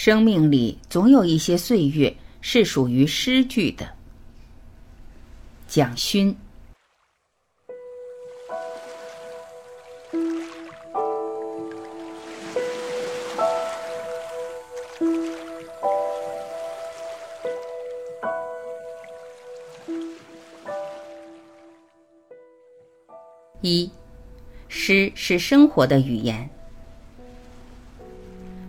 生命里总有一些岁月是属于诗句的。蒋勋。一，诗是生活的语言。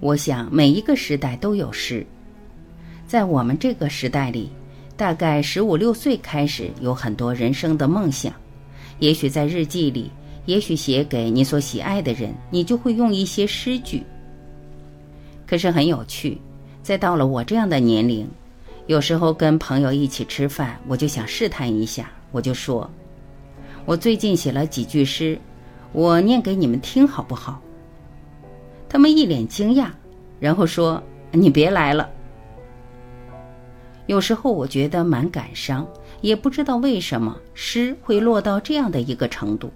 我想每一个时代都有诗，在我们这个时代里，大概十五六岁开始有很多人生的梦想，也许在日记里，也许写给你所喜爱的人，你就会用一些诗句。可是很有趣，在到了我这样的年龄，有时候跟朋友一起吃饭，我就想试探一下，我就说。我最近写了几句诗，我念给你们听好不好？他们一脸惊讶，然后说：“你别来了。”有时候我觉得蛮感伤，也不知道为什么诗会落到这样的一个程度。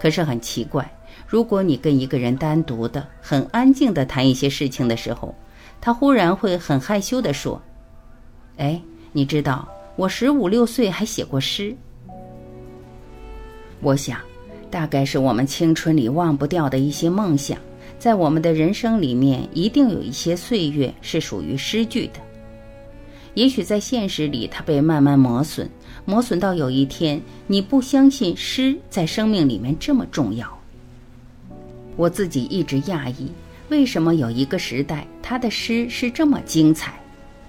可是很奇怪，如果你跟一个人单独的、很安静的谈一些事情的时候，他忽然会很害羞的说：“哎，你知道我十五六岁还写过诗。”我想，大概是我们青春里忘不掉的一些梦想，在我们的人生里面，一定有一些岁月是属于诗句的。也许在现实里，它被慢慢磨损，磨损到有一天，你不相信诗在生命里面这么重要。我自己一直讶异，为什么有一个时代，他的诗是这么精彩，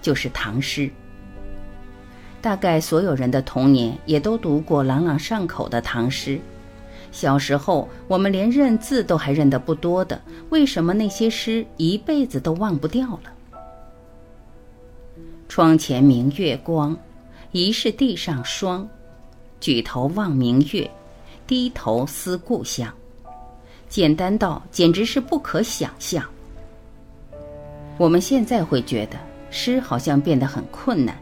就是唐诗。大概所有人的童年也都读过朗朗上口的唐诗。小时候我们连认字都还认得不多的，为什么那些诗一辈子都忘不掉了？窗前明月光，疑是地上霜。举头望明月，低头思故乡。简单到简直是不可想象。我们现在会觉得诗好像变得很困难。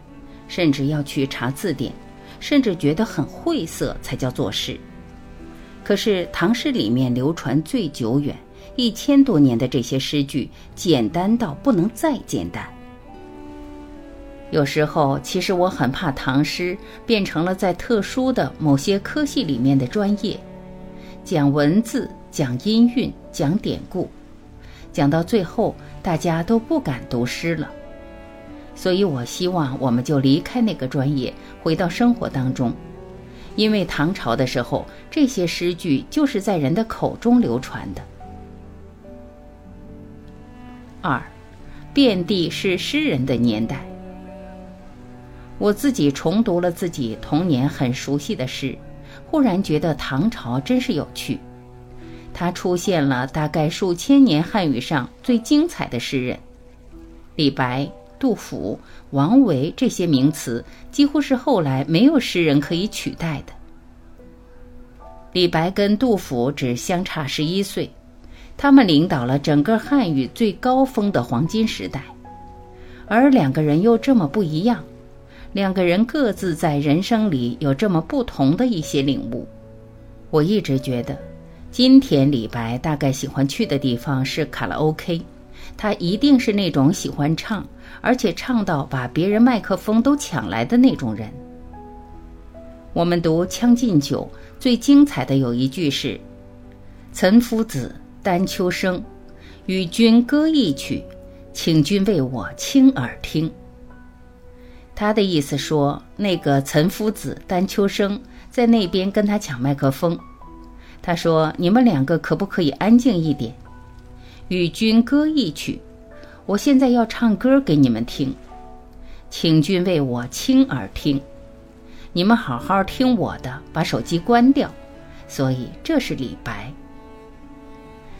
甚至要去查字典，甚至觉得很晦涩才叫做诗。可是唐诗里面流传最久远、一千多年的这些诗句，简单到不能再简单。有时候，其实我很怕唐诗变成了在特殊的某些科系里面的专业，讲文字、讲音韵、讲典故，讲到最后，大家都不敢读诗了。所以我希望我们就离开那个专业，回到生活当中，因为唐朝的时候，这些诗句就是在人的口中流传的。二，遍地是诗人的年代。我自己重读了自己童年很熟悉的诗，忽然觉得唐朝真是有趣，它出现了大概数千年汉语上最精彩的诗人，李白。杜甫、王维这些名词几乎是后来没有诗人可以取代的。李白跟杜甫只相差十一岁，他们领导了整个汉语最高峰的黄金时代，而两个人又这么不一样，两个人各自在人生里有这么不同的一些领悟。我一直觉得，今天李白大概喜欢去的地方是卡拉 OK。他一定是那种喜欢唱，而且唱到把别人麦克风都抢来的那种人。我们读《将进酒》，最精彩的有一句是：“岑夫子，丹丘生，与君歌一曲，请君为我倾耳听。”他的意思说，那个岑夫子、丹丘生在那边跟他抢麦克风。他说：“你们两个可不可以安静一点？”与君歌一曲，我现在要唱歌给你们听，请君为我倾耳听。你们好好听我的，把手机关掉。所以这是李白。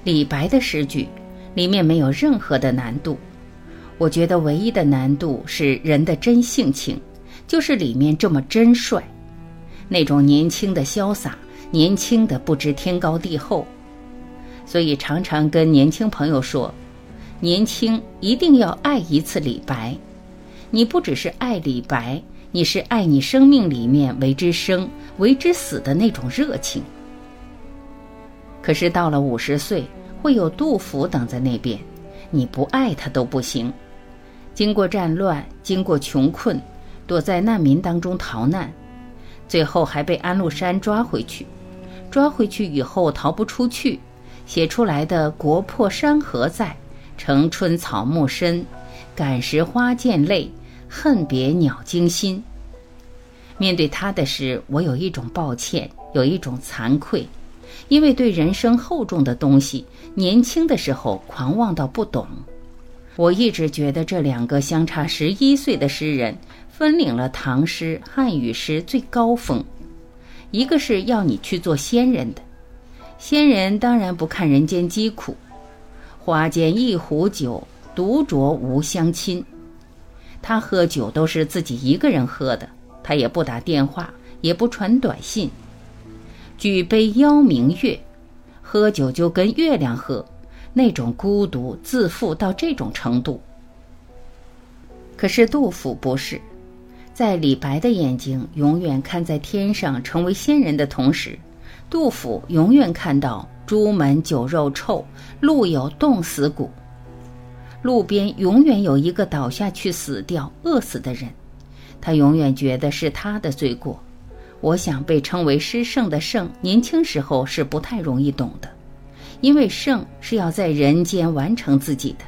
李白的诗句里面没有任何的难度，我觉得唯一的难度是人的真性情，就是里面这么真率，那种年轻的潇洒，年轻的不知天高地厚。所以常常跟年轻朋友说，年轻一定要爱一次李白。你不只是爱李白，你是爱你生命里面为之生、为之死的那种热情。可是到了五十岁，会有杜甫等在那边，你不爱他都不行。经过战乱，经过穷困，躲在难民当中逃难，最后还被安禄山抓回去。抓回去以后逃不出去，写出来的“国破山河在，城春草木深，感时花溅泪，恨别鸟惊心。”面对他的诗，我有一种抱歉，有一种惭愧，因为对人生厚重的东西，年轻的时候狂妄到不懂。我一直觉得这两个相差十一岁的诗人，分领了唐诗、汉语诗最高峰。一个是要你去做仙人的，仙人当然不看人间疾苦，花间一壶酒，独酌无相亲。他喝酒都是自己一个人喝的。他也不打电话，也不传短信，举杯邀明月，喝酒就跟月亮喝，那种孤独自负到这种程度。可是杜甫不是，在李白的眼睛永远看在天上成为仙人的同时，杜甫永远看到朱门酒肉臭，路有冻死骨，路边永远有一个倒下去死掉、饿死的人。他永远觉得是他的罪过。我想被称为诗圣的圣，年轻时候是不太容易懂的，因为圣是要在人间完成自己的。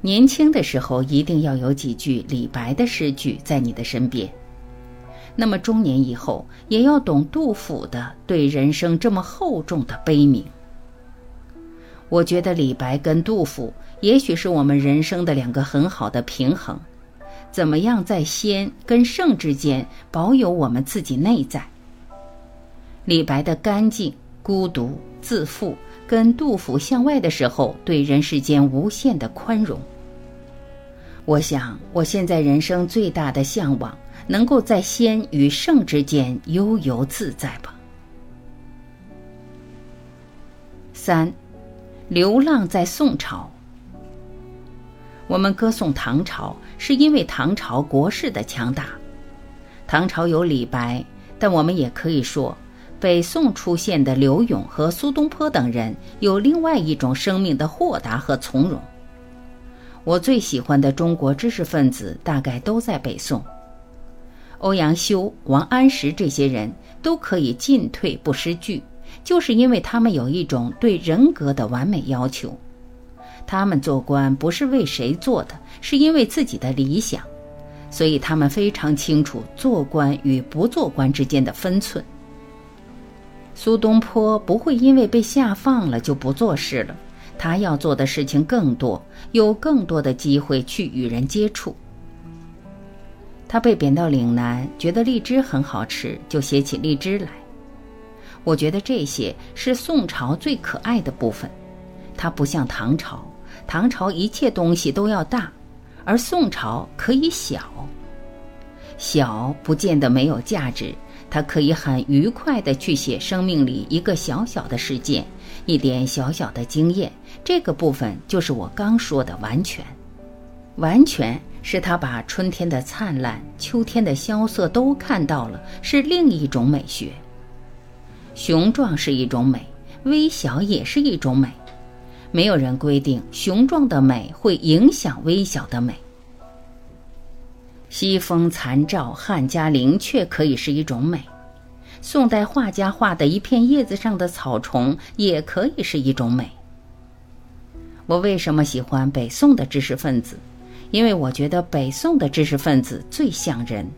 年轻的时候一定要有几句李白的诗句在你的身边，那么中年以后也要懂杜甫的对人生这么厚重的悲悯。我觉得李白跟杜甫也许是我们人生的两个很好的平衡。怎么样在仙跟圣之间保有我们自己内在？李白的干净、孤独、自负，跟杜甫向外的时候对人世间无限的宽容。我想，我现在人生最大的向往，能够在仙与圣之间悠游自在吧。三，流浪在宋朝。我们歌颂唐朝，是因为唐朝国势的强大。唐朝有李白，但我们也可以说，北宋出现的刘永和苏东坡等人有另外一种生命的豁达和从容。我最喜欢的中国知识分子大概都在北宋。欧阳修、王安石这些人都可以进退不失据，就是因为他们有一种对人格的完美要求。他们做官不是为谁做的，是因为自己的理想，所以他们非常清楚做官与不做官之间的分寸。苏东坡不会因为被下放了就不做事了，他要做的事情更多，有更多的机会去与人接触。他被贬到岭南，觉得荔枝很好吃，就写起荔枝来。我觉得这些是宋朝最可爱的部分，它不像唐朝。唐朝一切东西都要大，而宋朝可以小。小不见得没有价值，它可以很愉快地去写生命里一个小小的事件，一点小小的经验。这个部分就是我刚说的完全。完全是他把春天的灿烂、秋天的萧瑟都看到了，是另一种美学。雄壮是一种美，微小也是一种美。没有人规定雄壮的美会影响微小的美。西风残照，汉家陵却可以是一种美；宋代画家画的一片叶子上的草虫也可以是一种美。我为什么喜欢北宋的知识分子？因为我觉得北宋的知识分子最像人。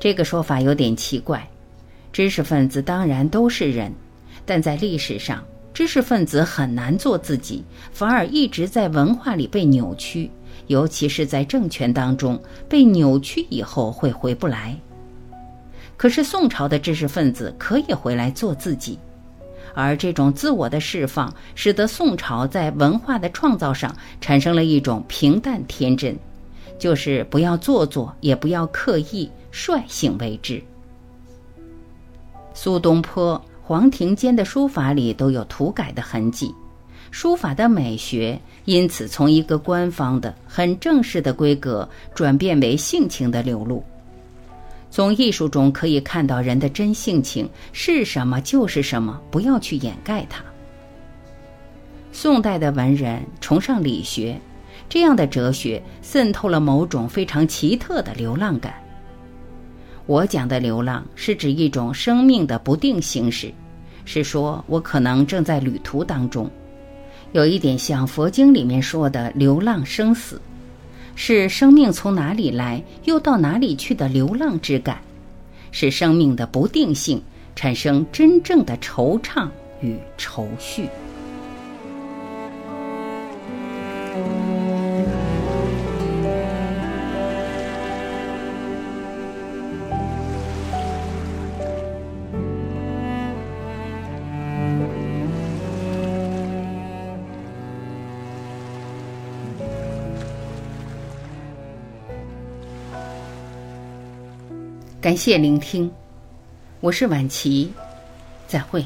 这个说法有点奇怪，知识分子当然都是人，但在历史上。知识分子很难做自己，反而一直在文化里被扭曲，尤其是在政权当中被扭曲以后会回不来。可是宋朝的知识分子可以回来做自己，而这种自我的释放，使得宋朝在文化的创造上产生了一种平淡天真，就是不要做作，也不要刻意，率性为之。苏东坡。黄庭坚的书法里都有涂改的痕迹，书法的美学因此从一个官方的、很正式的规格转变为性情的流露。从艺术中可以看到人的真性情是什么就是什么，不要去掩盖它。宋代的文人崇尚理学，这样的哲学渗透了某种非常奇特的流浪感。我讲的流浪是指一种生命的不定形式，是说我可能正在旅途当中，有一点像佛经里面说的流浪生死，是生命从哪里来又到哪里去的流浪之感，是生命的不定性产生真正的惆怅与愁绪。感谢聆听，我是晚琪，再会。